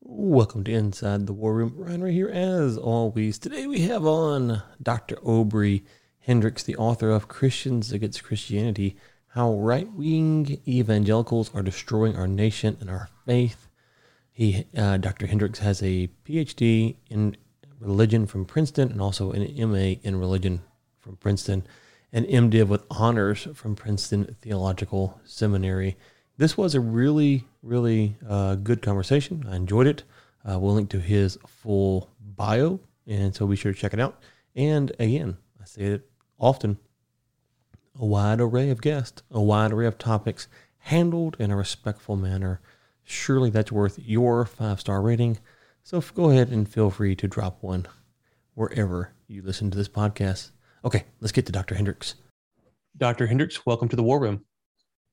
Welcome to Inside the War Room. Ryan right here as always. Today we have on Dr. Obery Hendricks, the author of Christians Against Christianity How Right Wing Evangelicals Are Destroying Our Nation and Our Faith. He, uh, Dr. Hendricks has a PhD in religion from Princeton and also an MA in religion from Princeton, and MDiv with honors from Princeton Theological Seminary. This was a really, really uh, good conversation. I enjoyed it. Uh, we'll link to his full bio, and so be sure to check it out. And again, I say it often a wide array of guests, a wide array of topics handled in a respectful manner. Surely that's worth your five star rating. So go ahead and feel free to drop one wherever you listen to this podcast. Okay, let's get to Dr. Hendricks. Dr. Hendricks, welcome to the War Room.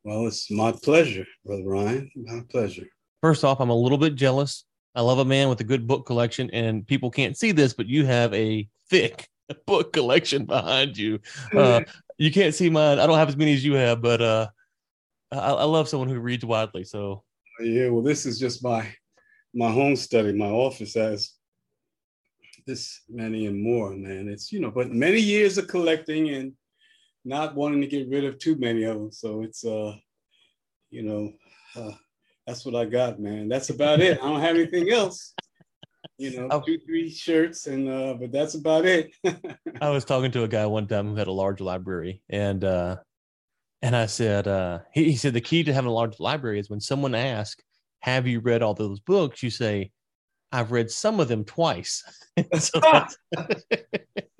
Well, it's my pleasure, Brother Ryan. My pleasure. First off, I'm a little bit jealous. I love a man with a good book collection, and people can't see this, but you have a thick book collection behind you. Uh, you can't see mine. I don't have as many as you have, but uh, I, I love someone who reads widely. So, yeah, well, this is just my my home study. My office has this many and more, man. It's you know, but many years of collecting and not wanting to get rid of too many of them. So it's uh, you know, uh, that's what I got, man. That's about it. I don't have anything else. You know, oh. two, three shirts, and uh, but that's about it. I was talking to a guy one time who had a large library, and uh, and I said, uh, he, he said the key to having a large library is when someone asks, "Have you read all those books?" You say, "I've read some of them twice."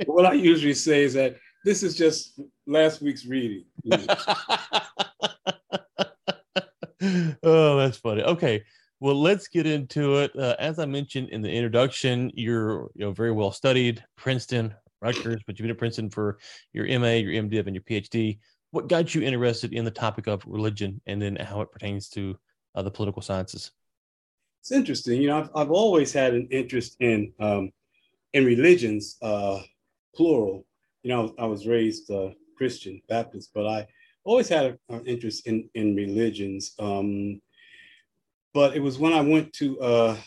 what I usually say is that this is just last week's reading. oh, that's funny. Okay. Well, let's get into it. Uh, as I mentioned in the introduction, you're you know very well studied, Princeton, Rutgers, but you've been at Princeton for your MA, your MDiv, and your PhD. What got you interested in the topic of religion, and then how it pertains to uh, the political sciences? It's interesting. You know, I've, I've always had an interest in um, in religions, uh, plural, you know, I was raised uh, Christian Baptist, but I always had an interest in in religions. Um, but it was when I went to uh,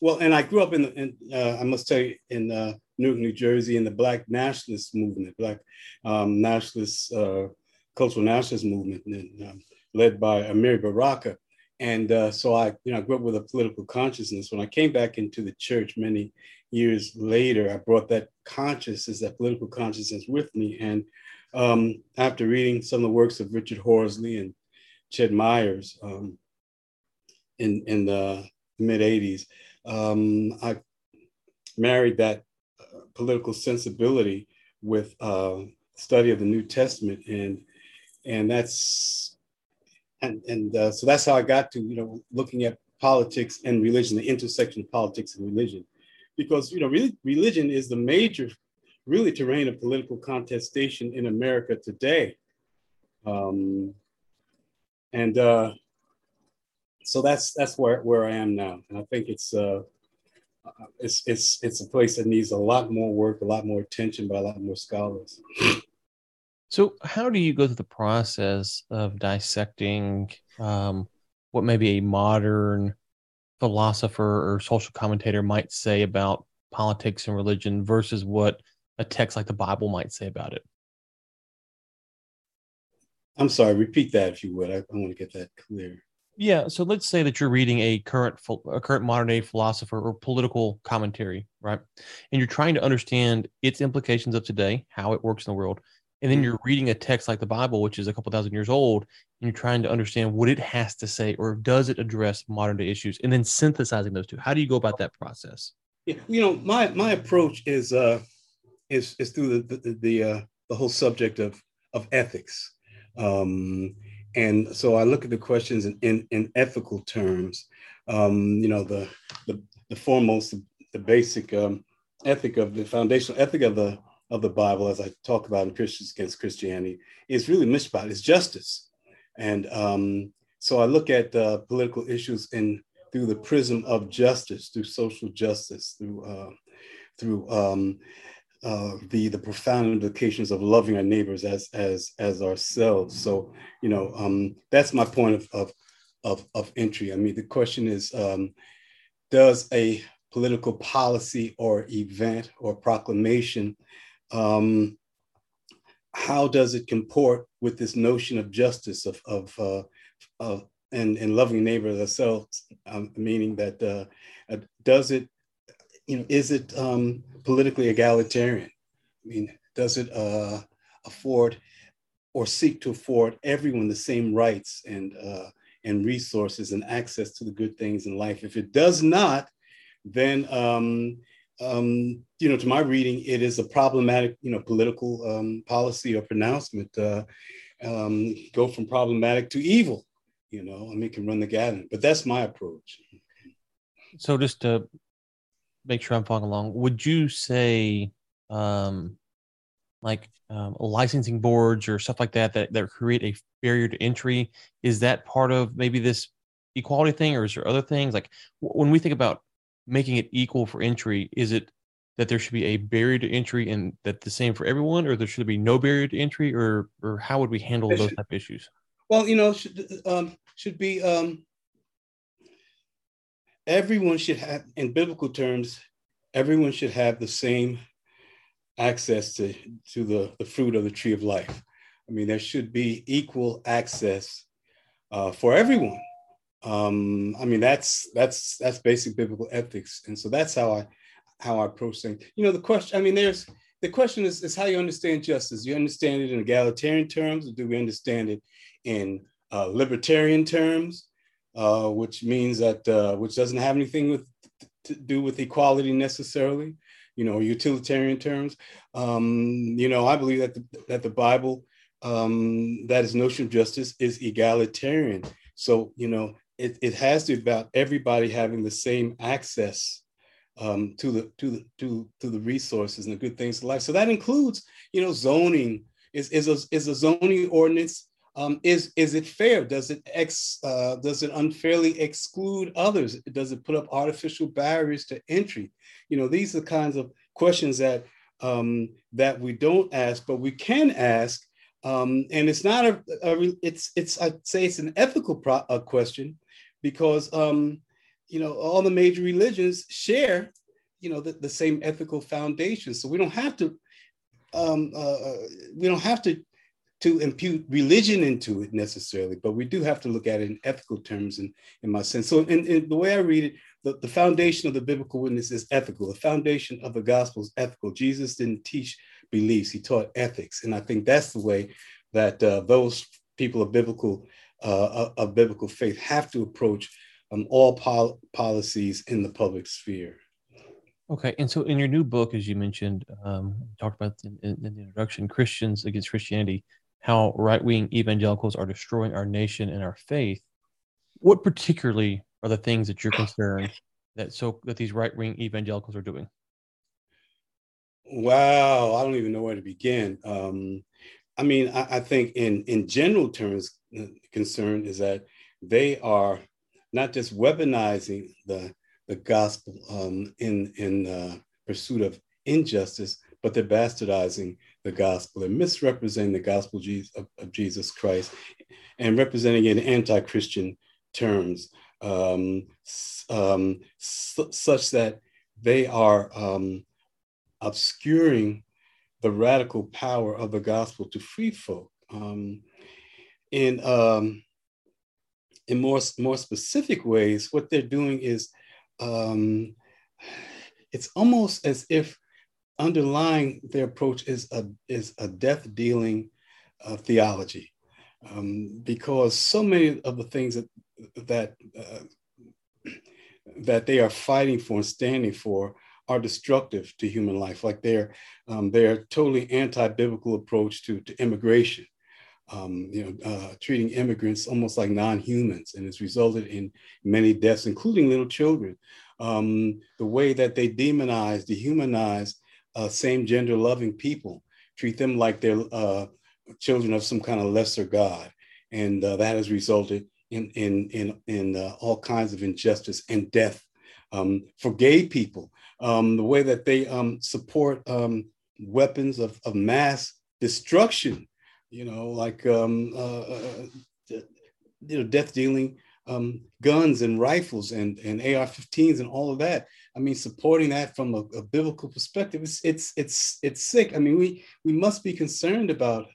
well, and I grew up in, in uh, I must tell you, in uh, Newark, New Jersey, in the Black nationalist movement, Black um, nationalist uh, cultural nationalist movement, and, um, led by Amiri Baraka. And uh, so I, you know, I grew up with a political consciousness. When I came back into the church many years later, I brought that consciousness, that political consciousness with me. And um, after reading some of the works of Richard Horsley and Ched Myers um, in, in the mid 80s, um, I married that uh, political sensibility with uh, study of the New Testament. And, and that's and and uh, so that's how I got to you know looking at politics and religion, the intersection of politics and religion, because you know religion is the major, really terrain of political contestation in America today, um, and uh, so that's that's where where I am now, and I think it's. Uh, it's, it's, it's a place that needs a lot more work, a lot more attention by a lot more scholars. So, how do you go through the process of dissecting um, what maybe a modern philosopher or social commentator might say about politics and religion versus what a text like the Bible might say about it? I'm sorry, repeat that if you would. I, I want to get that clear. Yeah, so let's say that you're reading a current a current modern day philosopher or political commentary, right? And you're trying to understand its implications of today, how it works in the world, and then mm-hmm. you're reading a text like the bible which is a couple thousand years old you're trying to understand what it has to say or does it address modern day issues and then synthesizing those two. How do you go about that process? Yeah you know my my approach is uh is is through the the the, uh, the whole subject of of ethics. Um and so i look at the questions in in, in ethical terms. Um you know the the, the foremost the basic um ethic of the foundational ethic of the of the Bible, as I talk about in Christians Against Christianity, is really mishpat, it's justice. And um, so I look at uh, political issues in through the prism of justice, through social justice, through uh, through um, uh, the the profound implications of loving our neighbors as as as ourselves. So you know um, that's my point of, of of of entry. I mean, the question is, um, does a political policy or event or proclamation, um, how does it comport with this notion of justice of, of, uh, of and, and loving neighbor ourselves, um, meaning that uh, uh, does it, you know, is it um, politically egalitarian? I mean, does it uh, afford or seek to afford everyone the same rights and uh, and resources and access to the good things in life? If it does not, then um, um, you know, to my reading, it is a problematic, you know, political um, policy or pronouncement. Uh, um, go from problematic to evil, you know, I mean, can run the gamut. But that's my approach. So just to make sure I'm following along, would you say um, like um, licensing boards or stuff like that, that that create a barrier to entry? Is that part of maybe this equality thing, or is there other things like when we think about making it equal for entry? Is it that there should be a barrier to entry and that the same for everyone, or there should be no barrier to entry, or or how would we handle those type of issues? Well, you know, should um, should be um, everyone should have, in biblical terms, everyone should have the same access to to the the fruit of the tree of life. I mean, there should be equal access uh, for everyone. Um, I mean, that's that's that's basic biblical ethics, and so that's how I how I approach things. You know, the question. I mean, there's the question is, is how you understand justice. You understand it in egalitarian terms, or do we understand it in uh, libertarian terms, uh, which means that uh, which doesn't have anything with to do with equality necessarily, you know, utilitarian terms. Um, you know, I believe that the, that the Bible, um, that is notion of justice is egalitarian. So, you know, it, it has to be about everybody having the same access um, to the to the to to the resources and the good things of life. So that includes, you know, zoning. Is is a, is a zoning ordinance um, is is it fair? Does it ex uh, does it unfairly exclude others? Does it put up artificial barriers to entry? You know, these are the kinds of questions that um, that we don't ask, but we can ask. Um, and it's not a, a, it's it's I'd say it's an ethical pro- question because um, you know all the major religions share you know the, the same ethical foundation. So we don't have to um, uh, uh we don't have to to impute religion into it necessarily, but we do have to look at it in ethical terms in, in my sense. So in, in the way I read it, the, the foundation of the biblical witness is ethical. The foundation of the gospel is ethical. Jesus didn't teach beliefs, he taught ethics. And I think that's the way that uh, those people of biblical uh, of biblical faith have to approach um, all pol- policies in the public sphere. Okay, and so in your new book, as you mentioned, um, talked about in, in, the introduction, Christians against Christianity how right wing evangelicals are destroying our nation and our faith. What particularly are the things that you're concerned that so that these right wing evangelicals are doing? Wow, I don't even know where to begin. Um, I mean, I, I, think in in general terms, uh, concern is that they are not just weaponizing the the gospel um, in in pursuit of injustice, but they're bastardizing the gospel. They're misrepresenting the gospel of, Jesus Christ and representing it in anti-Christian terms, um, um, such that they are um, obscuring the radical power of the gospel to free folk. Um, in um, in more more specific ways, what they're doing is um, it's almost as if underlying their approach is a, is a death dealing uh, theology. Um, because so many of the things that, that, uh, that they are fighting for and standing for are destructive to human life, like their, um, their totally anti-biblical approach to, to immigration. Um, you know, uh, treating immigrants almost like non-humans, and it's resulted in many deaths, including little children. Um, the way that they demonize, dehumanize uh, same gender loving people, treat them like they're uh, children of some kind of lesser God. And uh, that has resulted in, in, in, in uh, all kinds of injustice and death. Um, for gay people, um, the way that they um, support um, weapons of, of mass destruction, you know, like um, uh, uh, you know, death dealing um, guns and rifles and, and AR-15s and all of that. I mean, supporting that from a, a, biblical perspective, it's it's it's it's sick. I mean, we we must be concerned about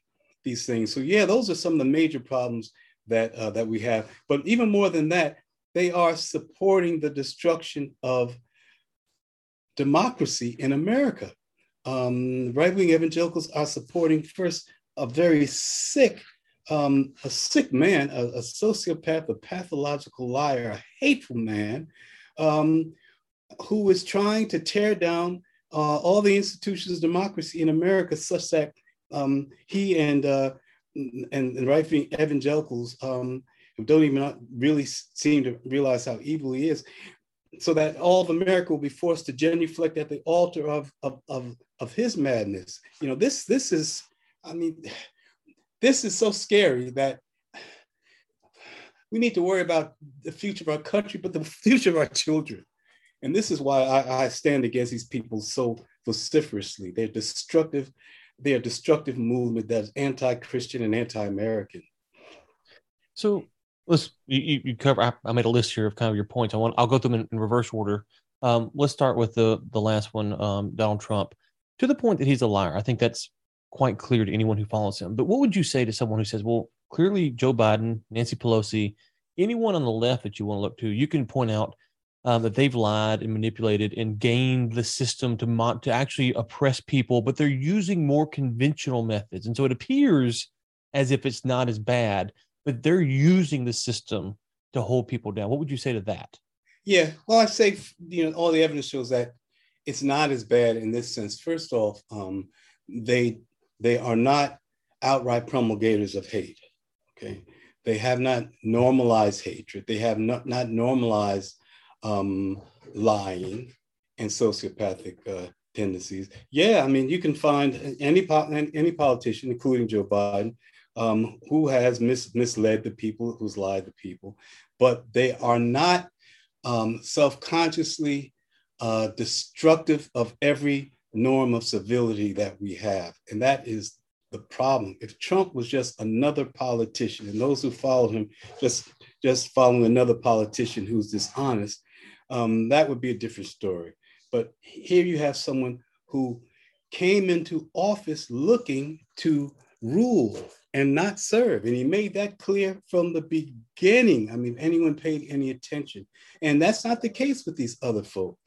these things. So yeah, those are some of the major problems that uh, that we have. But even more than that, they are supporting the destruction of democracy in America. Um, right-wing evangelicals are supporting first a very sick, um, a sick man, a, a, sociopath, a pathological liar, a hateful man, um, who is trying to tear down uh, all the institutions of democracy in America, such that um, he and, uh, and, and right-wing evangelicals um, don't even really seem to realize how evil he is, so that all of America will be forced to genuflect at the altar of, of, of, of his madness. You know, this, this is, I mean, this is so scary that we need to worry about the future of our country, but the future of our children. And this is why I, I stand against these people so vociferously. They're destructive. They're a destructive movement that's anti-Christian and anti-American. So let's you, you cover. I, I, made a list here of kind of your points. I want. I'll go through them in, in reverse order. Um, let's start with the the last one, um, Donald Trump. To the point that he's a liar, I think that's quite clear to anyone who follows him. But what would you say to someone who says, "Well, clearly Joe Biden, Nancy Pelosi, anyone on the left that you want to look to, you can point out um, that they've lied and manipulated and gained the system to mo- to actually oppress people, but they're using more conventional methods, and so it appears as if it's not as bad, but they're using the system to hold people down. What would you say to that? Yeah, well, I say you know all the evidence shows that it's not as bad in this sense. First off, um, they they are not outright promulgators of hate. Okay, they have not normalized hatred. They have not not normalized um, lying and sociopathic uh, tendencies. Yeah, I mean, you can find any any politician, including Joe Biden, um, who has mis- misled the people, who's lied to people, but they are not um, self-consciously uh, destructive of every norm of civility that we have, and that is the problem. If Trump was just another politician, and those who follow him just just following another politician who's dishonest, um, that would be a different story. But here you have someone who came into office looking to rule and not serve. And he made that clear from the beginning. I mean, anyone paid any attention. And that's not the case with these other folk.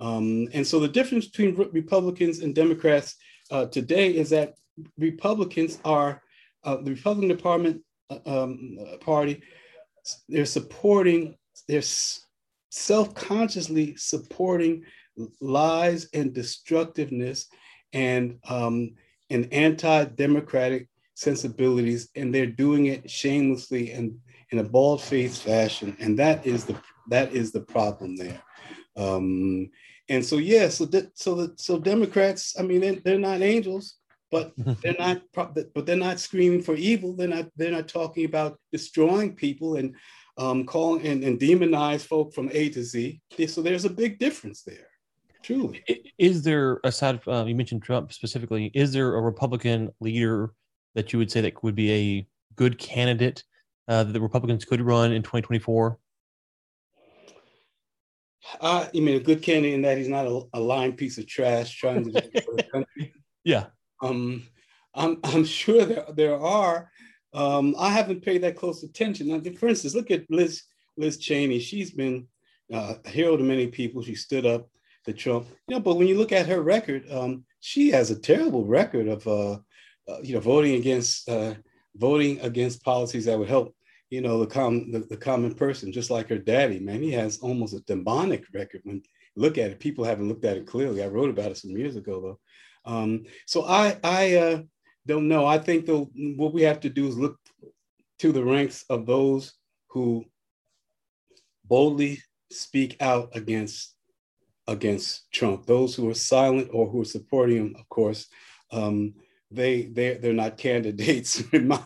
Um, and so the difference between Republicans and Democrats uh, today is that Republicans are, uh, the Republican Department uh, um, Party, they're supporting, they're self-consciously supporting lies and destructiveness and um, and anti-democratic sensibilities, and they're doing it shamelessly and in a bald-faced fashion, and that is the that is the problem there. Um, and so yeah, so de- so the, so Democrats, I mean, they're, they're not angels, but they're not but they're not screaming for evil. They're not they're not talking about destroying people and um, call and, and demonize folk from A to Z. So there's a big difference there. Truly. Is there, aside from, uh, you mentioned Trump specifically, is there a Republican leader that you would say that would be a good candidate uh, that the Republicans could run in 2024? Uh, you mean a good candidate in that he's not a, a lying piece of trash trying to for the country? Yeah. Um, I'm, I'm sure there, there are, um, I haven't paid that close attention. Now, for instance, look at Liz Liz Cheney. She's been uh, a hero to many people. She stood up to Trump. You know, but when you look at her record, um, she has a terrible record of uh, uh, you know voting against uh, voting against policies that would help you know the common the, the, common person, just like her daddy. Man, he has almost a demonic record. When look at it, people haven't looked at it clearly. I wrote about it some years ago though. Um, so I I uh, don't know. I think the, what we have to do is look to the ranks of those who boldly speak out against against Trump. Those who are silent or who are supporting him, of course, um, they they they're not candidates in my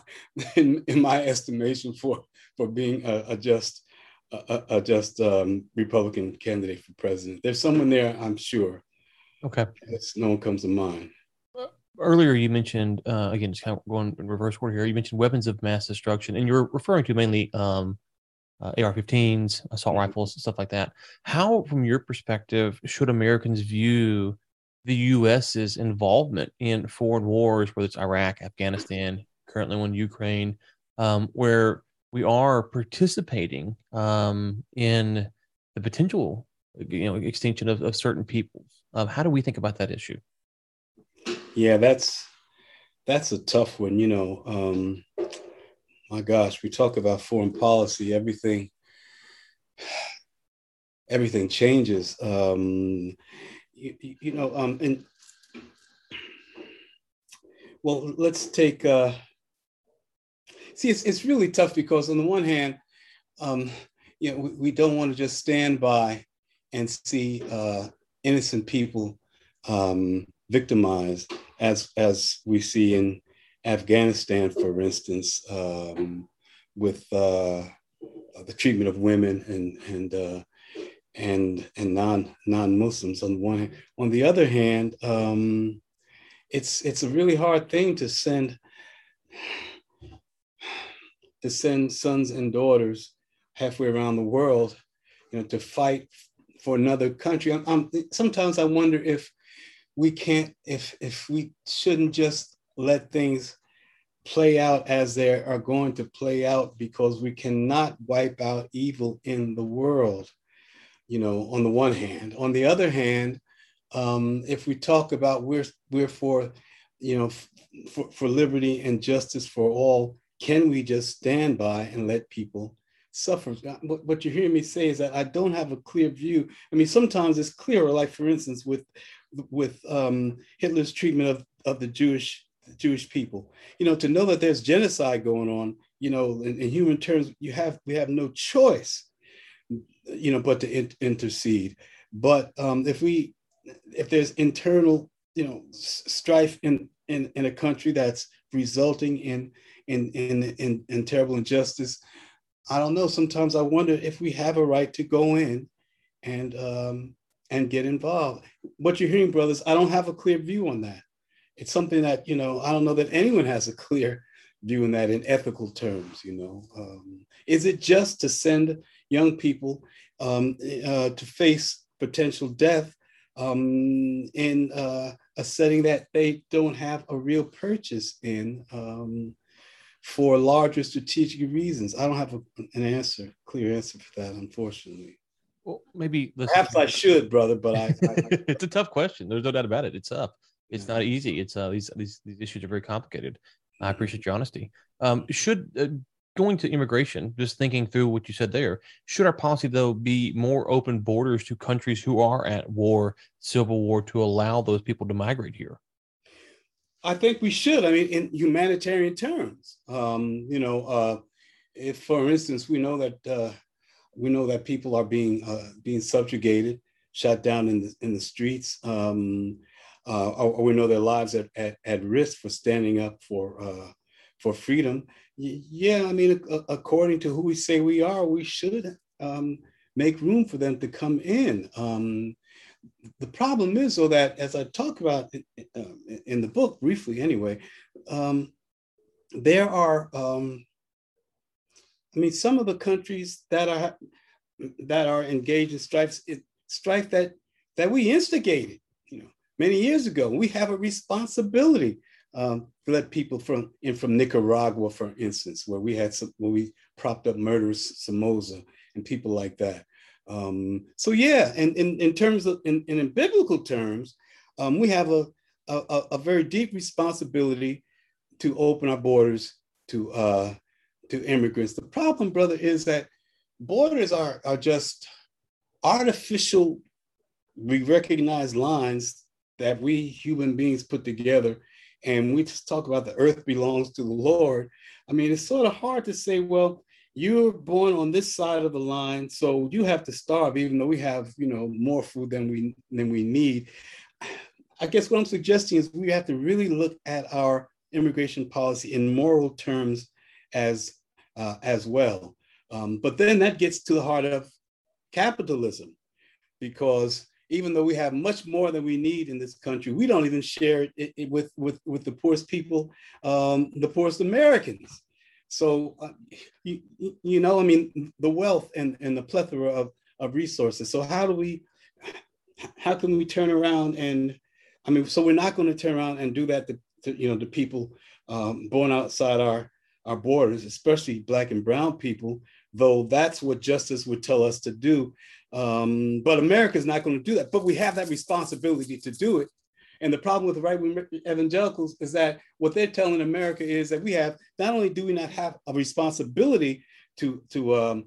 in, in my estimation for for being a, a just a, a just um, Republican candidate for president. There's someone there, I'm sure. Okay, no one comes to mind earlier you mentioned uh, again just kind of going in reverse order here you mentioned weapons of mass destruction and you're referring to mainly um, uh, AR-15s, assault mm-hmm. rifles, stuff like that. How, from your perspective, should Americans view the U.S.'s involvement in foreign wars, whether it's Iraq, Afghanistan, currently one Ukraine, um, where we are participating um, in the potential, you know, extinction of, of certain peoples? Um, how do we think about that issue? Yeah, that's that's a tough one. You know, um, my gosh, we talk about foreign policy, everything, everything changes. Um, you, you know, um, and well, let's take. Uh, see, it's it's really tough because on the one hand, um, you know, we, we don't want to just stand by and see uh, innocent people um, victimized, as as we see in Afghanistan, for instance, um, with uh, the treatment of women and and uh, and and non non Muslims on the one hand. On the other hand, um, it's it's a really hard thing to send to send sons and daughters halfway around the world, you know, to fight for another country. I'm, I'm, sometimes I wonder if we can't if if we shouldn't just let things play out as they are going to play out because we cannot wipe out evil in the world you know on the one hand. On the other hand um, if we talk about we're we're for you know for, for liberty and justice for all can we just stand by and let people suffer? What, what you're hearing me say is that i don't have a clear view. I mean sometimes it's clearer like for instance with with um, Hitler's treatment of, of the Jewish Jewish people. You know, to know that there's genocide going on, you know, in, in human terms, you have we have no choice, you know, but to in, intercede. But um, if we if there's internal, you know, strife in, in in a country that's resulting in in in in, in terrible injustice, I don't know. Sometimes I wonder if we have a right to go in and um, and get involved. What you're hearing, brothers, I don't have a clear view on that. It's something that, you know, I don't know that anyone has a clear view on that in ethical terms, you know. Um, is it just to send young people um, uh, to face potential death um, in uh, a setting that they don't have a real purchase in um, for larger strategic reasons? I don't have a, an answer, clear answer for that, unfortunately. Well, maybe perhaps I should, brother, but I, I, I it's a tough question. There's no doubt about it. It's up. It's not easy. It's uh, these these these issues are very complicated. I appreciate your honesty. Um, should uh, going to immigration, just thinking through what you said there, should our policy though be more open borders to countries who are at war, civil war, to allow those people to migrate here? I think we should. I mean, in humanitarian terms, um, you know, uh, if for instance we know that uh, we know that people are being uh, being subjugated, shot down in the in the streets. Um, uh, or, or, we know their lives at, at, at risk for standing up for uh, for freedom. Yeah, I mean, according to who we say we are, we should um, make room for them to come in. Um, the problem is, though, that as I talk about in, um, the book briefly, anyway, um, there are um, I mean, some of the countries that are that are engaged in strife, strife that that we instigated, you know, many years ago. We have a responsibility um, let people from in from Nicaragua, for instance, where we had some, where we propped up murderers, Somoza, and people like that. Um, so yeah, and in, in terms of in, in biblical terms, um, we have a, a, a very deep responsibility to open our borders to uh, to immigrants. The problem, brother, is that borders are, are just artificial, we recognize lines that we human beings put together. And we just talk about the earth belongs to the Lord. I mean, it's sort of hard to say, well, you're born on this side of the line, so you have to starve, even though we have, you know, more food than we than we need. I guess what I'm suggesting is we have to really look at our immigration policy in moral terms as uh, as well. Um, but then that gets to the heart of capitalism, because even though we have much more than we need in this country, we don't even share it, it with, with, with the poorest people, um, the poorest Americans. so uh, you, you know, I mean, the wealth and, and the plethora of, of resources. So how do we, how can we turn around and, I mean, so we're not going to turn around and do that to, to you know, the people um, born outside our, our borders, especially black and brown people, though that's what justice would tell us to do. Um, but America is not going to do that. But we have that responsibility to do it and the problem with right wing evangelicals is that what they're telling America is that we have not only do we not have a responsibility to to um,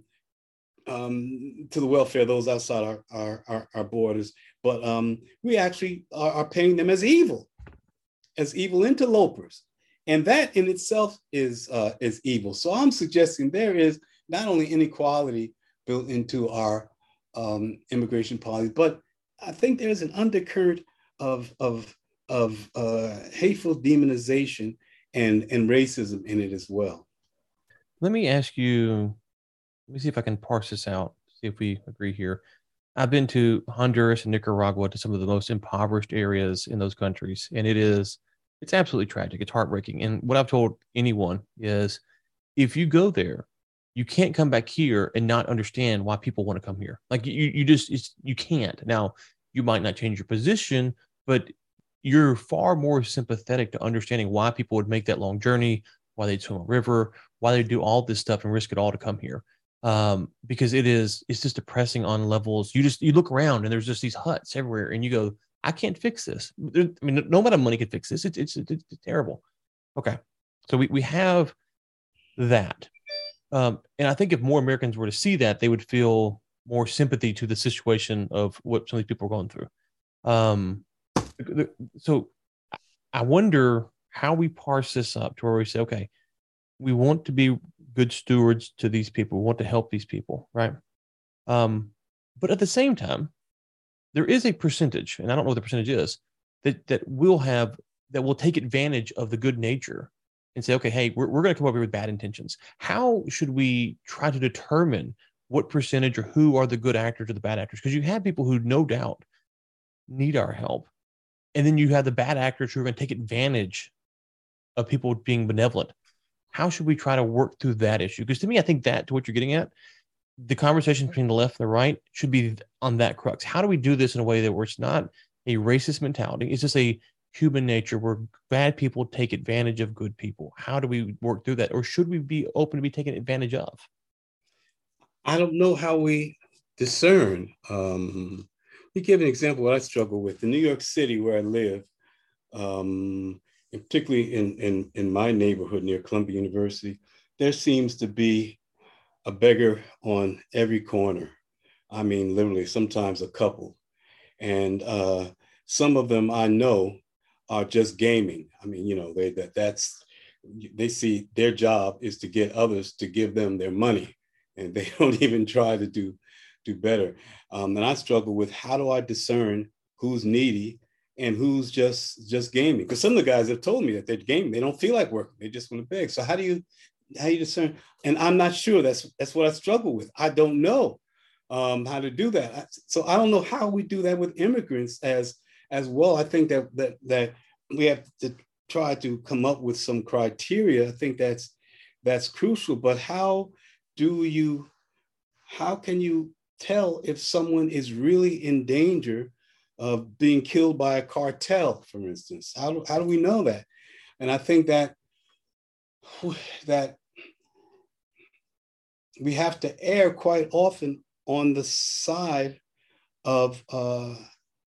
um, to the welfare of those outside our our, our, our borders, but um, we actually are, are paying them as evil, as evil interlopers, and that in itself is uh, is evil. So I'm suggesting there is not only inequality built into our um, immigration policy, but I think there's an undercurrent of of of uh, hateful demonization and and racism in it as well. Let me ask you. Let me see if I can parse this out. See if we agree here. I've been to Honduras and Nicaragua to some of the most impoverished areas in those countries, and it is it's absolutely tragic. It's heartbreaking. And what I've told anyone is, if you go there, you can't come back here and not understand why people want to come here. Like you, you just you can't. Now you might not change your position, but you're far more sympathetic to understanding why people would make that long journey, why they'd swim a river, why they do all this stuff and risk it all to come here. Um, because it is, it's just depressing on levels. You just, you look around and there's just these huts everywhere and you go, I can't fix this. I mean, no amount of money could fix this. It's, it's, it's, it's terrible. Okay. So we, we have that. Um, and I think if more Americans were to see that, they would feel more sympathy to the situation of what some of these people are going through. Um, so I wonder how we parse this up to where we say, okay, we want to be good stewards to these people. We want to help these people, right? Um, but at the same time, there is a percentage, and I don't know what the percentage is, that that will have that will take advantage of the good nature and say, okay, hey, we're, we're going to come over here with bad intentions. How should we try to determine what percentage or who are the good actors or the bad actors? Because you have people who no doubt need our help and then you have the bad actors who are going to take advantage of people being benevolent. How should we try to work through that issue? Because to me, I think that to what you're getting at, the conversation between the left and the right should be on that crux. How do we do this in a way that where it's not a racist mentality? It's just a human nature where bad people take advantage of good people. How do we work through that? Or should we be open to be taken advantage of? I don't know how we discern um, me give an example what I struggle with. In New York City, where I live, um, and particularly in, in, in my neighborhood near Columbia University, there seems to be a beggar on every corner. I mean, literally, sometimes a couple. And uh, some of them I know are just gaming. I mean, you know, they that that's they see their job is to get others to give them their money, and they don't even try to do do better. Um, and I struggle with how do I discern who's needy and who's just just gaming? Because some of the guys have told me that they're gaming, they don't feel like working, they just want to beg. So how do you how do you discern? And I'm not sure. That's that's what I struggle with. I don't know um, how to do that. So I don't know how we do that with immigrants as as well. I think that that that we have to try to come up with some criteria. I think that's that's crucial. But how do you how can you tell if someone is really in danger of being killed by a cartel, for instance? How do, how do we know that? And I think that that we have to err quite often on the side of uh,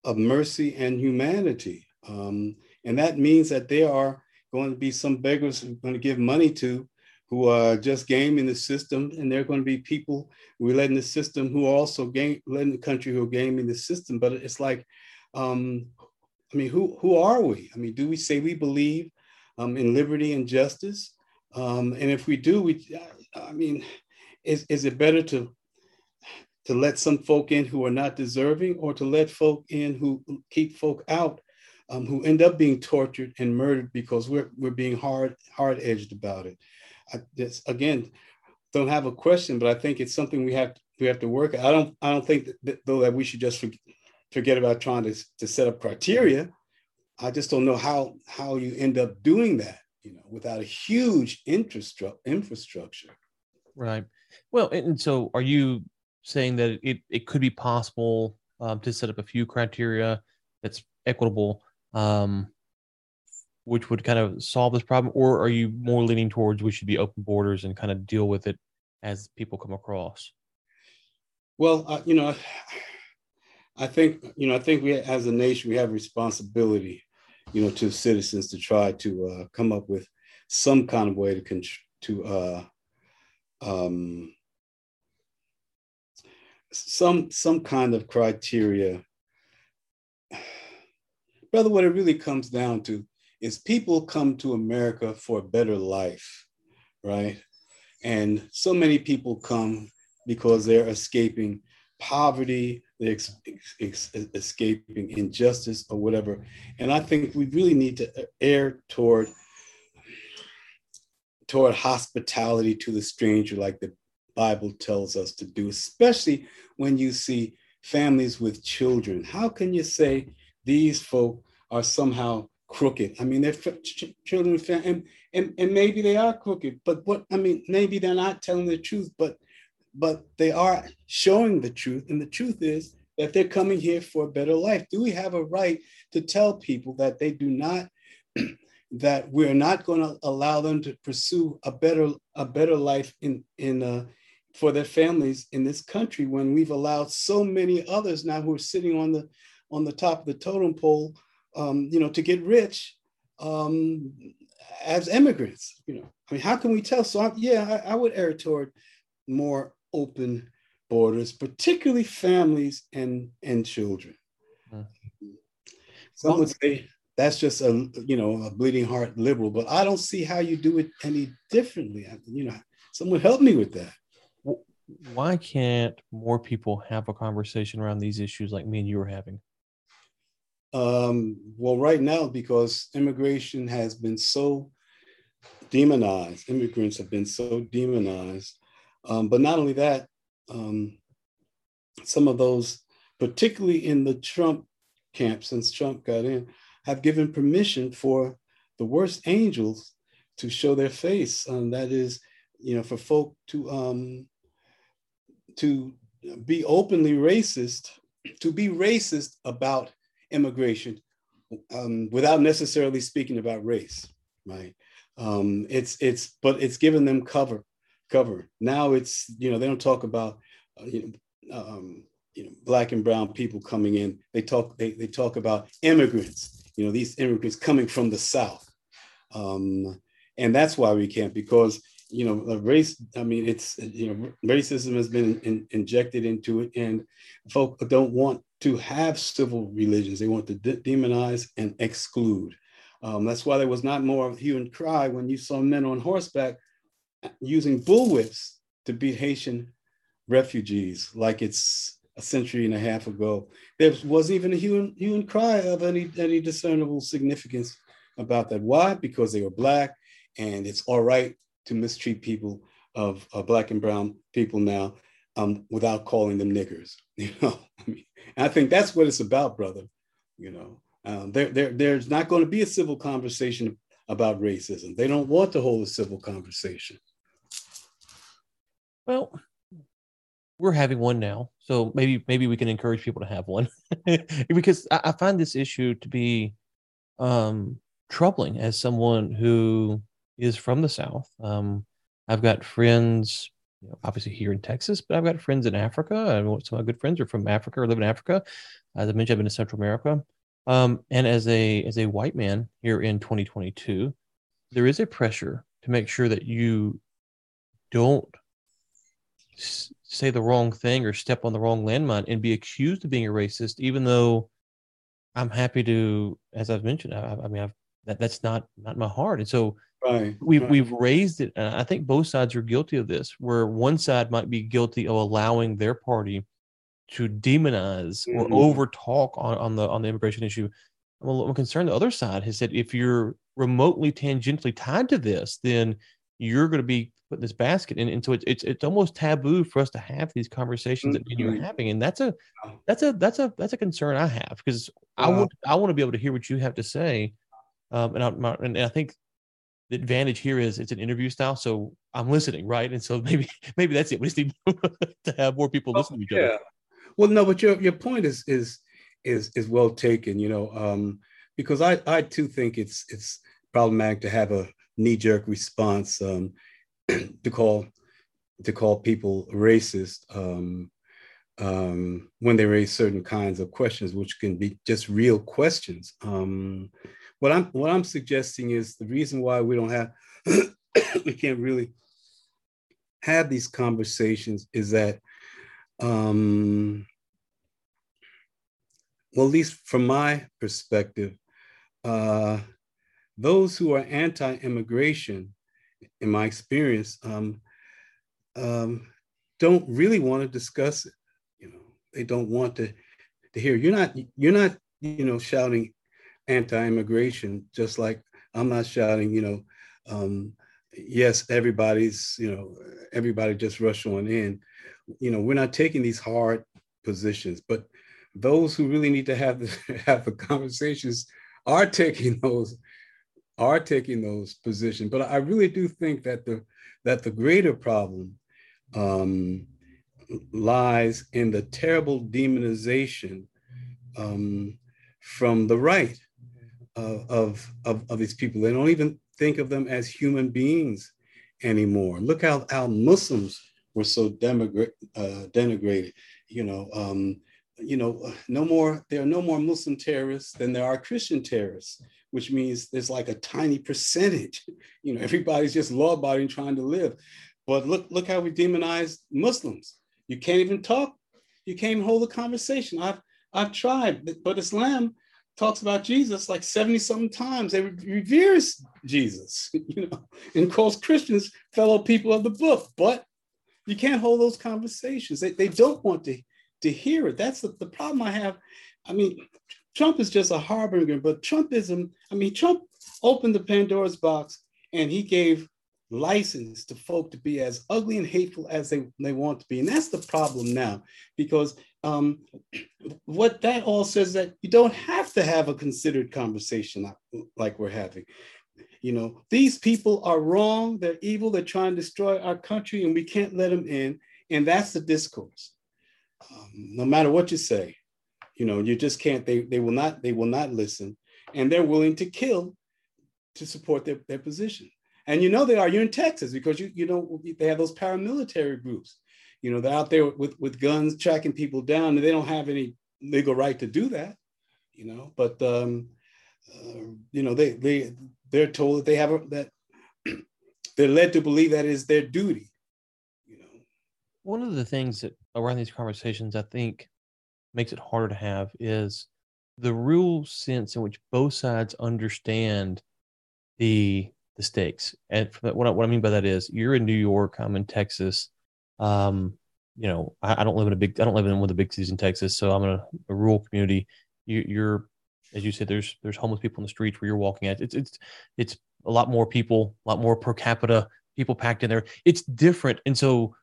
of mercy and humanity, um, and that means that there are going to be some beggars who are going to give money to who are just gaming the system, and there are going to be people we're letting the system who are also game, letting the country who are gaming the system. But it's like, um, I mean, who who are we? I mean, do we say we believe um, in liberty and justice? Um, and if we do, we, I mean, is is it better to to let some folk in who are not deserving, or to let folk in who keep folk out um, who end up being tortured and murdered because we're, we're being hard hard edged about it. I just, again, don't have a question, but I think it's something we have to, we have to work. I don't I don't think that, though that we should just forget about trying to, to set up criteria. I just don't know how how you end up doing that. you know, without a huge infrastructure. Right. Well, and so are you saying that it, it could be possible um, to set up a few criteria that's equitable, um, which would kind of solve this problem? Or are you more leaning towards we should be open borders and kind of deal with it as people come across? Well, uh, you know, I think, you know, I think we as a nation, we have responsibility, you know, to citizens to try to uh, come up with some kind of way to, to uh, um, some some kind of criteria. Brother what it really comes down to is people come to america for a better life right? And so many people come because they're escaping poverty they're escaping injustice or whatever. And i think we really need to err toward toward hospitality to the stranger like the bible tells us to do especially when you see families with children. How can you say these folk are somehow crooked? I mean, they're ch- children, and, and, and maybe they are crooked, but what, I mean, maybe they're not telling the truth, but but they are showing the truth. And the truth is that they're coming here for a better life. Do we have a right to tell people that they do not, that we're not going to allow them to pursue a better, a better life in, in, uh, for their families in this country when we've allowed so many others now who are sitting on the on the top of the totem pole, um, you know, to get rich um, as immigrants. You know, I mean, how can we tell? So I, yeah, I, I would err toward more open borders, particularly families and and children. Some would say that's just a you know a bleeding heart liberal, but I don't see how you do it any differently. You know, someone help me with that why can't more people have a conversation around these issues like me and you are having? Um, well, right now, because immigration has been so demonized, immigrants have been so demonized. Um, but not only that, um, some of those, particularly in the Trump camp, since Trump got in, have given permission for the worst angels to show their face. Um, that is, you know, for folk to um, to be openly racist, to be racist about immigration um, without necessarily speaking about race, right? Um, it's it's but it's given them cover, cover. Now it's you know they don't talk about uh, you know um, you know black and brown people coming in. They talk they they talk about immigrants. You know these immigrants coming from the south, um, and that's why we can't because you know, race, I mean, it's, you know, racism has been in, injected into it, and folk don't want to have civil religions. They want to de- demonize and exclude. Um, that's why there was not more of hue and cry when you saw men on horseback using bullwhips to beat Haitian refugees, like it's a century and a half ago. There wasn't even a hue and, hue and cry of any, any discernible significance about that. Why? Because they were Black, and it's all right to mistreat people of uh, black and brown people now um, without calling them niggers. You know, I mean, I think that's what it's about, brother. You know, um, there, there, there's not going to be a civil conversation about racism. They don't want to hold a civil conversation. Well, we're having one now, so maybe maybe we can encourage people to have one because I, I, find this issue to be um, troubling as someone who is from the South. Um, I've got friends, you know, obviously here in Texas, but I've got friends in Africa. And some of my good friends are from Africa or live in Africa. As I mentioned, I've been to Central America. Um, and as a as a white man here in 2022, there is a pressure to make sure that you don't s- say the wrong thing or step on the wrong landmine and be accused of being a racist, even though I'm happy to, as I've mentioned, I, I mean, I've that that's not not my heart. And so Right. We've right. we've raised it. And I think both sides are guilty of this, where one side might be guilty of allowing their party to demonize mm-hmm. or over talk on, on the on the immigration issue. I'm, a little concerned the other side has said if you're remotely tangentially tied to this, then you're going to be put in this basket. And, and so it's, it's it's almost taboo for us to have these conversations mm-hmm. that you're having. And that's a that's a that's a that's a concern I have because I want I want to be able to hear what you have to say. Um, and I, my, and I think the advantage here is it's an interview style, so I'm listening, right? And so maybe maybe that's it. We just need to have more people oh, listen to each yeah. other. Well, no, but your your point is is is is well taken. You know, um, because I I too think it's it's problematic to have a knee jerk response um, to call to call people racist um, um, when they raise certain kinds of questions, which can be just real questions. Um, what I'm what I'm suggesting is the reason why we don't have we can't really have these conversations is that um, well, at least from my perspective, uh, those who are anti-immigration, in my experience, um, um, don't really want to discuss it. You know, they don't want to to hear. You're not you're not you know shouting anti-immigration, just like I'm not shouting. You know, um, yes, everybody's you know everybody just rush on in. You know, we're not taking these hard positions, but those who really need to have the, have the conversations are taking those are taking those positions. But I really do think that the that the greater problem um, lies in the terrible demonization um, from the right of, of, of, these people. They don't even think of them as human beings anymore. Look how, how Muslims were so denigra- uh, denigrated. You know, um, you know, no more. There are no more Muslim terrorists than there are Christian terrorists, which means there's like a tiny percentage. You know, everybody's just law-abiding, trying to live. But look, look how we demonize Muslims. You can't even talk. You can't even hold a conversation. I've I've tried, but Islam talks about Jesus like 70 something times. They reveres Jesus, you know, and calls Christians fellow people of the book. But you can't hold those conversations. They, they don't want to, to hear it. That's the, the problem I have. I mean, Trump is just a harbinger, but Trumpism, I mean, Trump opened the Pandora's box and he gave license to folk to be as ugly and hateful as they, they want to be. And that's the problem now, because um, what that all says that you don't have to have a considered conversation like, we're having. You know, these people are wrong, they're evil, they're trying to destroy our country, and we can't let them in. And that's the discourse. Um, no matter what you say, you know, you just can't, they, they will not, they will not listen, and they're willing to kill to support their, their position. And you know they are. You're in Texas because you you know they have those paramilitary groups. You know they're out there with with guns tracking people down, and they don't have any legal right to do that. You know, but um, uh, you know they they they're told that they have a, that they're led to believe that is their duty. You know, one of the things that around these conversations I think makes it harder to have is the real sense in which both sides understand the the stakes. And what I, what I mean by that is you're in New York, I'm in Texas. Um, you know, I, I, don't live in a big, I don't live in one of the big cities in Texas, so I'm in a, a rural community. You, you're, as you said, there's there's homeless people in the streets where you're walking at. It's it's it's a lot more people, a lot more per capita people packed in there. It's different, and so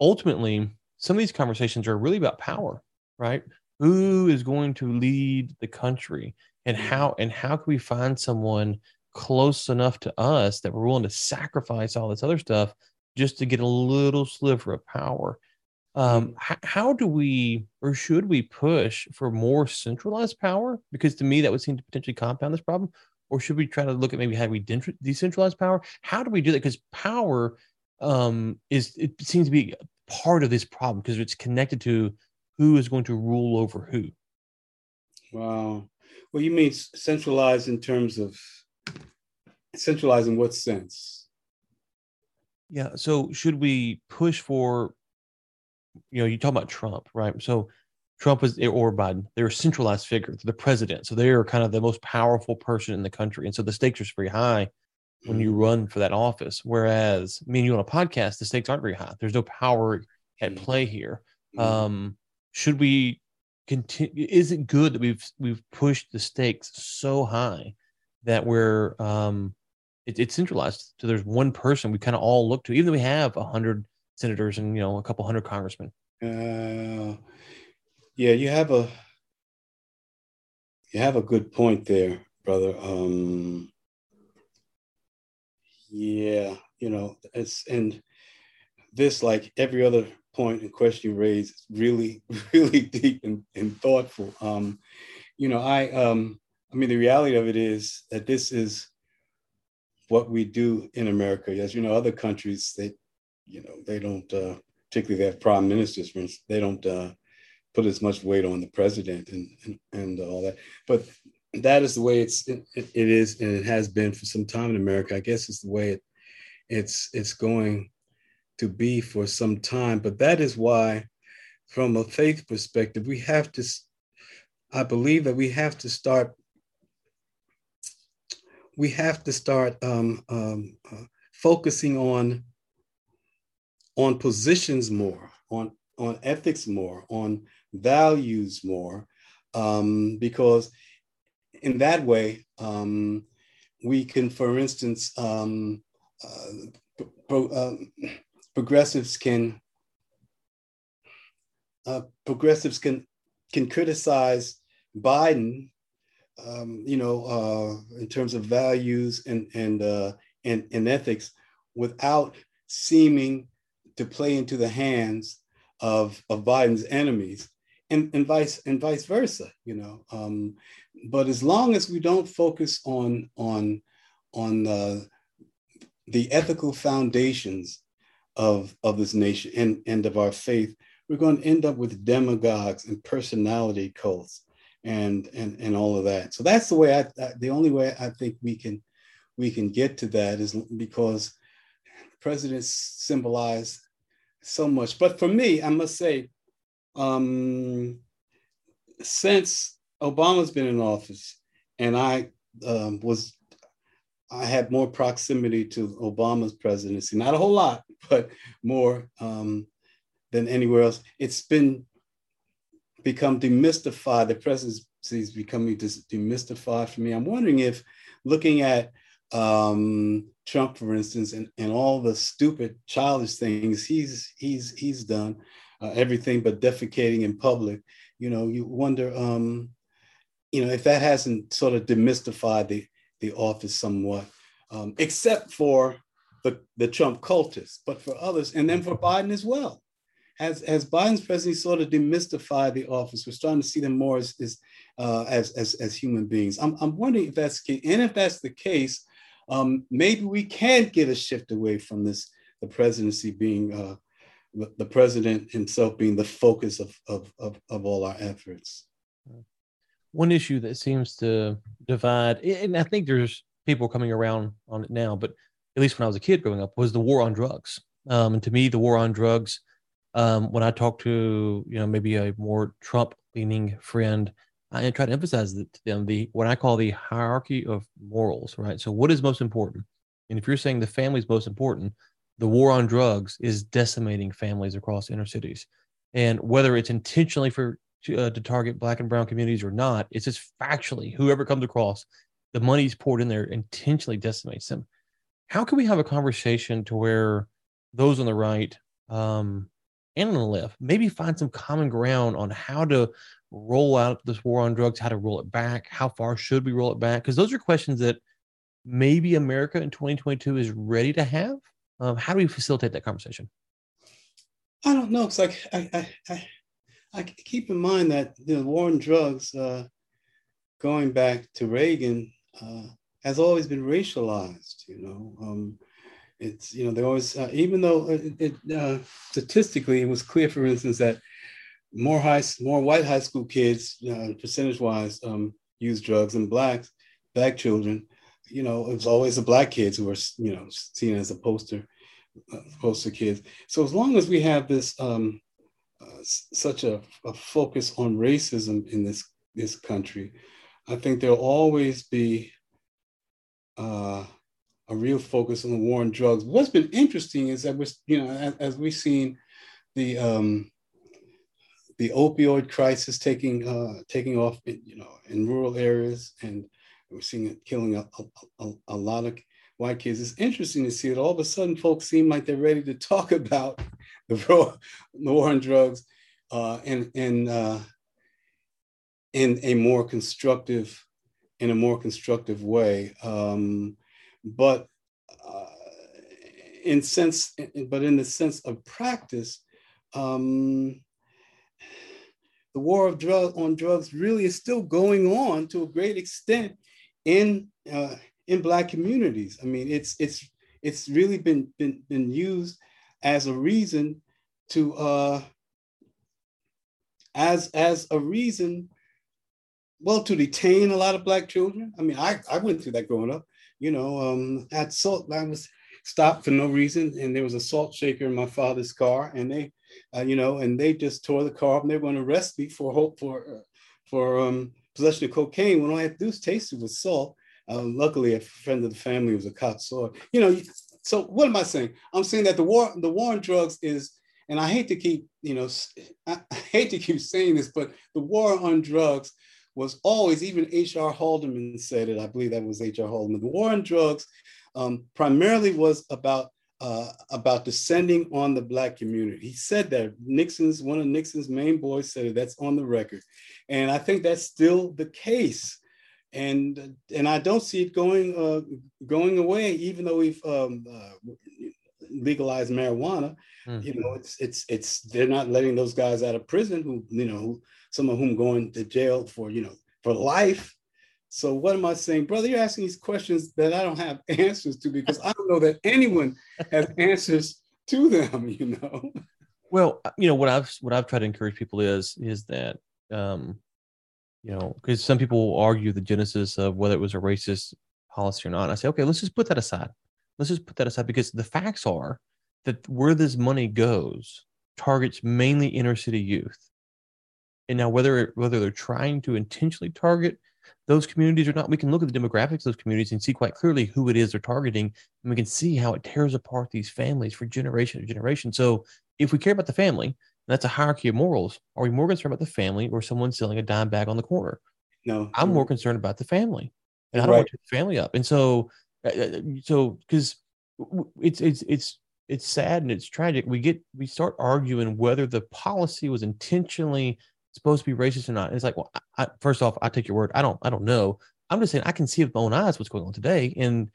ultimately, some of these conversations are really about power, right? Who is going to lead the country, and how and how can we find someone close enough to us that we're willing to sacrifice all this other stuff just to get a little sliver of power. Um, mm-hmm. h- how do we or should we push for more centralized power? Because to me, that would seem to potentially compound this problem. Or should we try to look at maybe how we de- decentralize power? How do we do that? Because power um, is it seems to be part of this problem because it's connected to who is going to rule over who. Wow. Well, you mean centralized in terms of centralized in what sense? Yeah. So should we push for, you know, you talk about Trump, right? So Trump was or Biden, they're a centralized figure, the president. So they are kind of the most powerful person in the country. And so the stakes are very high when you mm-hmm. run for that office. Whereas me and you on a podcast, the stakes aren't very high. There's no power at mm-hmm. play here. Mm-hmm. Um, should we continue? Is it good that we've we've pushed the stakes so high that we're um, it, it's centralized. So there's one person we kind of all look to, even though we have a hundred senators and you know a couple hundred congressmen. Uh, yeah, you have a you have a good point there, brother. Um, Yeah, you know, it's and this, like every other point and question you raise, is really, really deep and, and thoughtful. Um, you know, I um, I mean, the reality of it is that this is what we do in America. As you know, other countries, they, you know, they don't, uh, particularly they have prime ministers, for instance, they don't uh, put as much weight on the president and, and, and all that. But that is the way it's it, it is and it has been for some time in America. I guess it's the way it it's it's going to be for some time. But that is why, from a faith perspective, we have to. I believe that we have to start. We have to start um, um, uh, focusing on on positions more, on on ethics more, on values more, um, because in that way, um, we can, for instance, um, uh, pro, um, progressives can uh, progressives can can criticize Biden, um, you know, uh, in terms of values and and, uh, and and ethics, without seeming to play into the hands of of Biden's enemies, and and vice and vice versa. You know, um, but as long as we don't focus on on on uh, the ethical foundations of of this nation and and of our faith, we're going to end up with demagogues and personality cults and and and all of that. So that's the way I, the only way I think we can we can get to that is because presidents symbolize so much. But for me, I must say, um, since Obama's been in office, and I um, was, I had more proximity to Obama's presidency, not a whole lot, but more um, than anywhere else. It's been become demystified. The presidency is becoming demystified for me. I'm wondering if looking at um, Trump, for instance, and, and all the stupid, childish things he's he's he's done, uh, everything but defecating in public. You know, you wonder, um, you know, if that hasn't sort of demystified the, the office somewhat, um, except for the, the Trump cultists, but for others, and then for Biden as well. As, as Biden's presidency sort of demystified the office, we're starting to see them more as, as, uh, as, as, as, human beings. I'm, I'm wondering if that's. And if that's the case, um, maybe we can get a shift away from this, the presidency being, uh, the, president himself being the focus of, of, of, of all our efforts one issue that seems to divide, and I think there's people coming around on it now, but at least when I was a kid growing up, was the war on drugs. Um, and to me, the war on drugs, um, when I talk to you know maybe a more Trump leaning friend, I try to emphasize to them the what I call the hierarchy of morals. Right. So what is most important? And if you're saying the family is most important, the war on drugs is decimating families across inner cities. And whether it's intentionally for to, uh, to target black and brown communities or not. It's just factually, whoever comes across, the money's poured in there intentionally decimates them. How can we have a conversation to where those on the right um, and on the left maybe find some common ground on how to roll out this war on drugs, how to roll it back, how far should we roll it back? Because those are questions that maybe America in 2022 is ready to have. Um, how do we facilitate that conversation? I don't know. It's like I, I, I I keep in mind that the war on drugs, uh, going back to Reagan, uh, has always been racialized. You know, um, it's you know they always uh, even though it, it uh, statistically it was clear, for instance, that more high more white high school kids uh, percentage wise um, use drugs than blacks, black children. You know, it was always the black kids who were you know seen as a poster uh, poster kids. So as long as we have this um, uh, such a, a, focus on racism in this this country, I think there'll always be uh, a real focus on the war on drugs. What's been interesting is that we're, you know, as, as we've seen the um, the opioid crisis taking uh, taking off, in, you know, in rural areas, and we're seeing it killing a, a, a lot of white kids. It's interesting to see that all of a sudden folks seem like they're ready to talk about the war, the war on drugs uh, in, in, uh, in a more constructive in a more constructive way. Um, but uh, in sense, but in the sense of practice, um, the war of drug on drugs really is still going on to a great extent in uh, in black communities. I mean, it's it's it's really been been, been used as a reason to uh, as as a reason, well, to detain a lot of black children. I mean, I I went through that growing up. You know, um, at salt, I was stopped for no reason, and there was a salt shaker in my father's car, and they, uh, you know, and they just tore the car up, and they were going to arrest me for hope for uh, for um, possession of cocaine when all I had to do was taste it with salt. Uh, luckily, a friend of the family was a cop, so you know. So what am I saying? I'm saying that the war the war on drugs is, and I hate to keep you know I, I hate to keep saying this, but the war on drugs was always even H.R. Haldeman said it. I believe that was H.R. Haldeman. The war on drugs um, primarily was about uh, about descending on the black community. He said that Nixon's one of Nixon's main boys said it. That's on the record, and I think that's still the case. And and I don't see it going uh, going away, even though we've um, uh, legalized marijuana. Mm-hmm. You know, it's it's it's they're not letting those guys out of prison who you know some of whom going to jail for you know for life so what am I saying, brother? You're asking these questions that I don't have answers to because I don't know that anyone has answers to them. You know. Well, uh, you know what I've what I've tried to encourage people is is that um, you know because some people will argue the genesis of whether it was a racist policy or not. I say, okay, let's just put that aside. Let's just put that aside because the facts are that where this money goes targets mainly inner city youth. And now whether whether they're trying to intentionally target those communities or not, we can look at the demographics of those communities and see quite clearly who it is they're targeting. And we can see how it tears apart these families for generation to generation. So if we care about the family, that's a hierarchy of morals. Are we more concerned about the family or someone selling a dime bag on the corner? No, I'm more concerned about the family, and I don't right. want to the family up. And so, uh, uh so because it's it's it's it's sad and it's tragic. We get we start arguing whether the policy was intentionally supposed to be racist or not. And it's like, well, I, first off, I take your word. I don't, I don't know. I'm just saying I can see with my own eyes what's going on today, and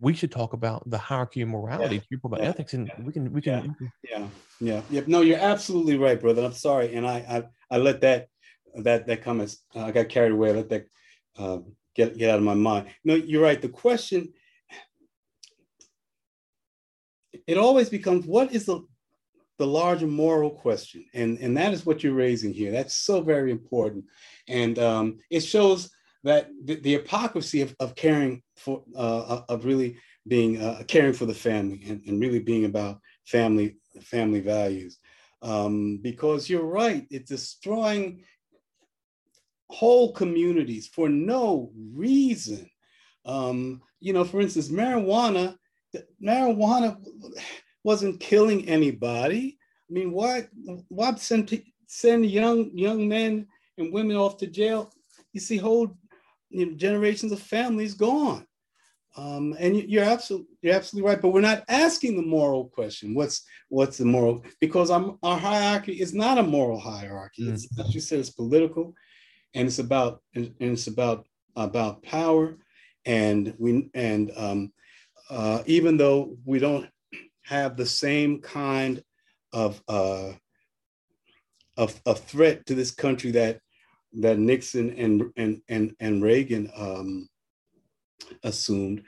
we should talk about the hierarchy of morality. Yeah. Talk about yeah. ethics, and yeah. we can, we can, yeah, yeah, yeah. No, you're absolutely right, brother. I'm sorry, and I, I, I let that, that, that come as uh, I got carried away. I let that uh, get get out of my mind. No, you're right. The question, it always becomes, what is the the larger moral question. And, and that is what you're raising here. That's so very important. And um, it shows that the, the hypocrisy of, of caring for, uh, of really being uh, caring for the family and, and really being about family, family values. Um, because you're right, it's destroying whole communities for no reason. Um, you know, for instance, marijuana, marijuana wasn't killing anybody. I mean, why why send send young young men and women off to jail? You see, whole you know, generations of families gone. Um, and you're absolutely you're absolutely right. But we're not asking the moral question. What's what's the moral? Because our, our hierarchy is not a moral hierarchy. Mm-hmm. It's, as you said, it's political, and it's about and it's about about power. And we and um, uh, even though we don't have the same kind of uh, of, of threat to this country that that Nixon and and and, and Reagan um, assumed.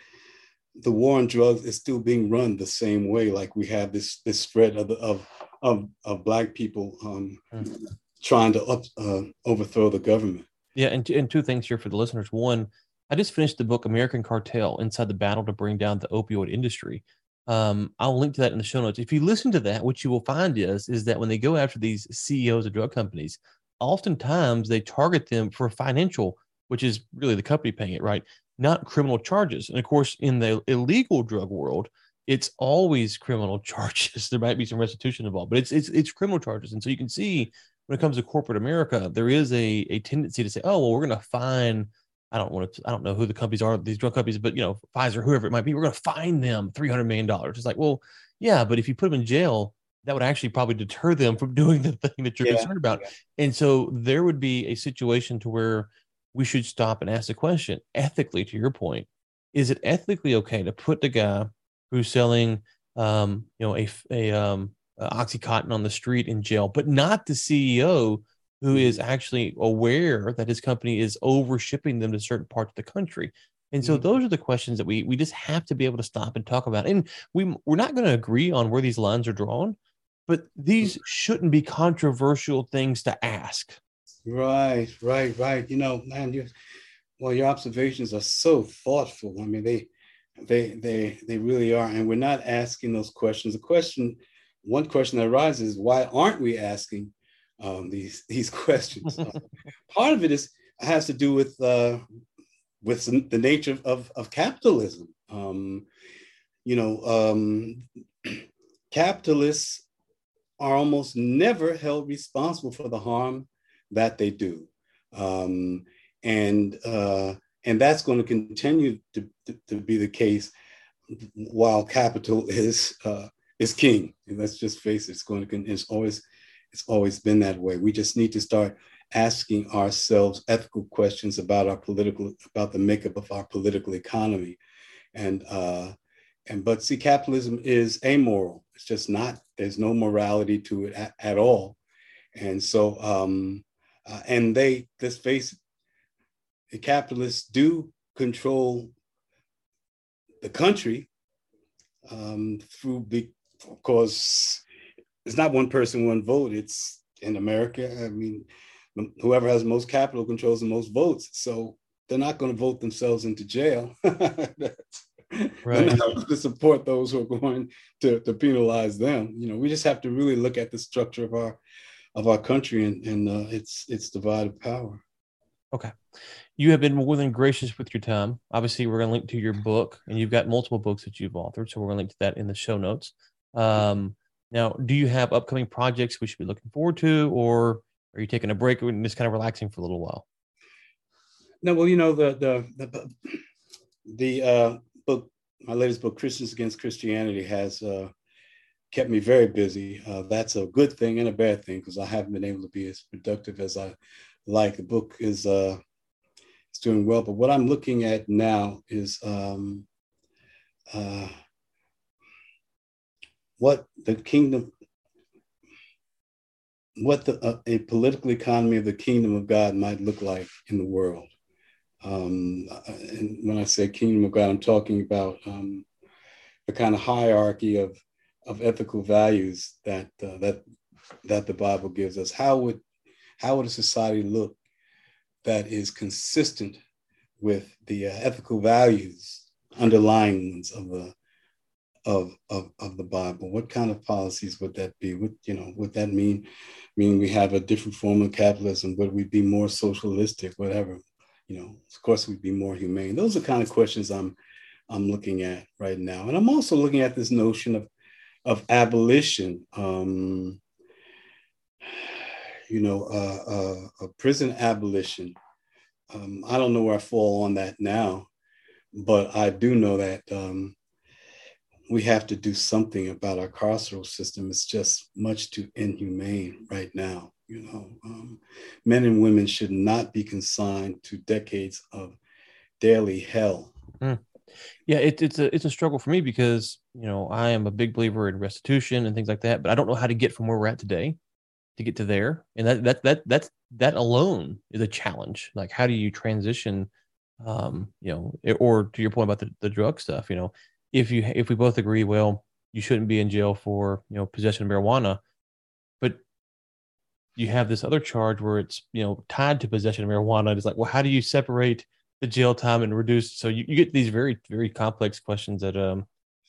The war on drugs is still being run the same way. Like we have this this threat of of of, of black people um, mm-hmm. trying to up, uh, overthrow the government. Yeah, and and two things here for the listeners. One, I just finished the book American Cartel: Inside the Battle to Bring Down the Opioid Industry. Um, I'll link to that in the show notes. If you listen to that, what you will find is is that when they go after these CEOs of drug companies, oftentimes they target them for financial, which is really the company paying it, right? Not criminal charges. And of course, in the illegal drug world, it's always criminal charges. there might be some restitution involved, but it's it's it's criminal charges. And so you can see when it comes to corporate America, there is a a tendency to say, oh well, we're going to fine I don't want to, I don't know who the companies are, these drug companies, but you know, Pfizer, whoever it might be, we're going to fine them $300 million. It's like, well, yeah, but if you put them in jail, that would actually probably deter them from doing the thing that you're yeah. concerned about. And so there would be a situation to where we should stop and ask the question ethically, to your point, is it ethically okay to put the guy who's selling um, you know, a a um, oxycontin on the street in jail, but not the CEO who is mm-hmm. actually aware that his company is over shipping them to certain parts of the country. And so mm-hmm. those are the questions that we we just have to be able to stop and talk about. And we we're not going to agree on where these lines are drawn, but these shouldn't be controversial things to ask. Right, right, right. You know, man, you well, your observations are so thoughtful. I mean, they they they they really are. And we're not asking those questions. The question, one question that arises, why aren't we asking um, these these questions? uh, part of it is has to do with uh, with the nature of, of capitalism. Um, you know, um, capitalists are almost never held responsible for the harm that they do. Um, and, uh, and that's going to continue to, to, to, be the case while capital is, uh, is king. And let's just face it, it's going to, it's always, it's always been that way. We just need to start asking ourselves ethical questions about our political, about the makeup of our political economy. And, uh, and but see, capitalism is amoral. It's just not, there's no morality to it at, at all. And so, um, uh, and they, let's face it, the capitalists do control the country um, through, of course, it's not one person, one vote. It's in America. I mean, whoever has most capital controls the most votes. So they're not going to vote themselves into jail. right. to support those who are going to, to penalize them. You know, we just have to really look at the structure of our of our country and, and uh, its its divided power. Okay. You have been more than gracious with your time. Obviously, we're going to link to your book, and you've got multiple books that you've authored. So we're going to link to that in the show notes. Um, now, do you have upcoming projects we should be looking forward to, or are you taking a break and just kind of relaxing for a little while? No, well, you know the the the, the uh, book, my latest book, Christians Against Christianity, has uh, kept me very busy. Uh, that's a good thing and a bad thing because I haven't been able to be as productive as I like. The book is uh, it's doing well, but what I'm looking at now is um, uh, what the kingdom what the, uh, a political economy of the kingdom of God might look like in the world. Um, and when I say kingdom of God, I'm talking about um, the kind of hierarchy of, of ethical values that, uh, that, that the Bible gives us. How would, how would a society look that is consistent with the uh, ethical values underlying of the of, of, of the Bible? What kind of policies would that be? Would, you know, would that mean, mean we have a different form of capitalism? Would we be more socialistic, whatever? You know, of course we'd be more humane. Those are kind of questions I'm, I'm looking at right now. And I'm also looking at this notion of, of abolition. Um, you know, uh, uh, prison abolition. Um, I don't know where I fall on that now, but I do know that um, we have to do something about our carceral system. It's just much too inhumane right now. You know, um, men and women should not be consigned to decades of daily hell. Mm. Yeah, it, it's a it's a struggle for me because you know I am a big believer in restitution and things like that, but I don't know how to get from where we're at today to get to there, and that that that that's that alone is a challenge. Like, how do you transition? Um, you know, or to your point about the, the drug stuff, you know, if you if we both agree, well, you shouldn't be in jail for you know possession of marijuana, but you have this other charge where it's you know tied to possession of marijuana. It's like, well, how do you separate the jail time and reduce? So you, you get these very very complex questions that um.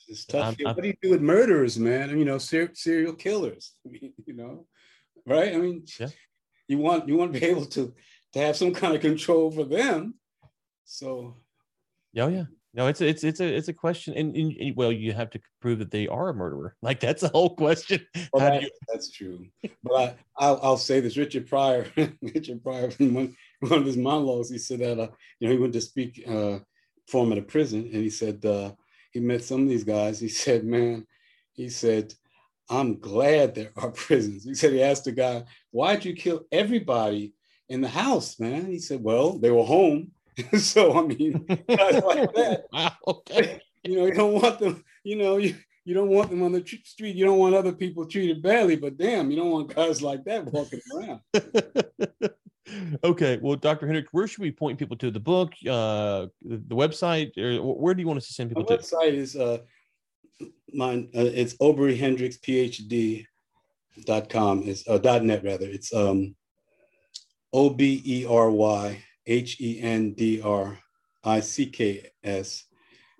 It's tough. I'm, I'm, what do you do with murderers, man? You know, ser- serial killers. I mean, you know, right? I mean, yeah. you want you want to be able to to have some kind of control for them. So, yeah, oh, yeah, no, it's it's it's a it's a question, and, and, well, you have to prove that they are a murderer. Like that's the whole question. Well, that, you... That's true. But I, will I'll say this: Richard Pryor, Richard Pryor, in one, one of his monologues, he said that uh, you know he went to speak uh, for him at a prison, and he said uh, he met some of these guys. He said, "Man," he said, "I'm glad there are prisons." He said he asked the guy, "Why'd you kill everybody in the house, man?" He said, "Well, they were home." so I mean, guys like that. Wow, okay. You know, you don't want them. You know, you you don't want them on the street. You don't want other people treated badly, but damn, you don't want guys like that walking around. okay. Well, Dr. Hendricks, where should we point people to? The book, uh, the, the website, or where do you want us to send people My to? website is uh, mine. Uh, it's Obery Hendricks PhD dot com is uh, dot net rather. It's um, O B E R Y H E N D R I C K S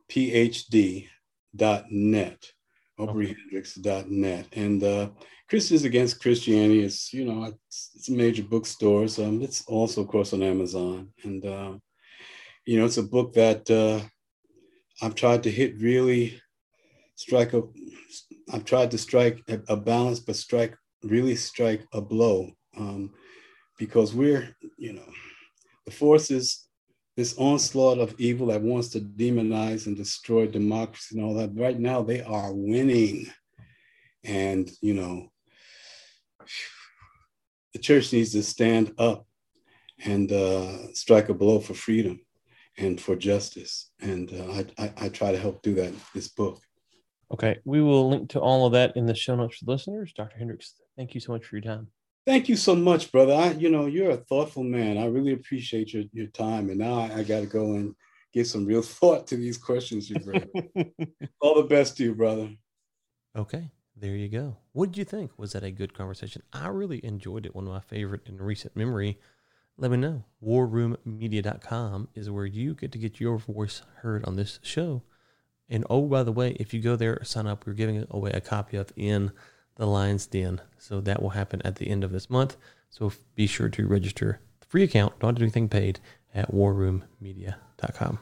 P H D dot net. OberyHendricks.net. And uh, Christians Against Christianity is, you know, it's, it's a major bookstore. So um, it's also, of course, on Amazon. And, uh, you know, it's a book that uh, I've tried to hit really strike a, I've tried to strike a, a balance, but strike, really strike a blow. Um, because we're, you know, the forces this onslaught of evil that wants to demonize and destroy democracy and all that, right now they are winning. And, you know, the church needs to stand up and uh, strike a blow for freedom and for justice. And uh, I, I, I, try to help do that in this book. Okay. We will link to all of that in the show notes for listeners. Dr. Hendricks, thank you so much for your time. Thank you so much, brother. I, you know, you're a thoughtful man. I really appreciate your, your time. And now I, I got to go and give some real thought to these questions you bring. All the best to you, brother. Okay, there you go. What did you think? Was that a good conversation? I really enjoyed it. One of my favorite in recent memory. Let me know. WarRoomMedia.com is where you get to get your voice heard on this show. And oh, by the way, if you go there, sign up, we're giving away a copy of In the Lion's Den. So that will happen at the end of this month. So be sure to register the free account. Don't do anything paid at warroommedia.com.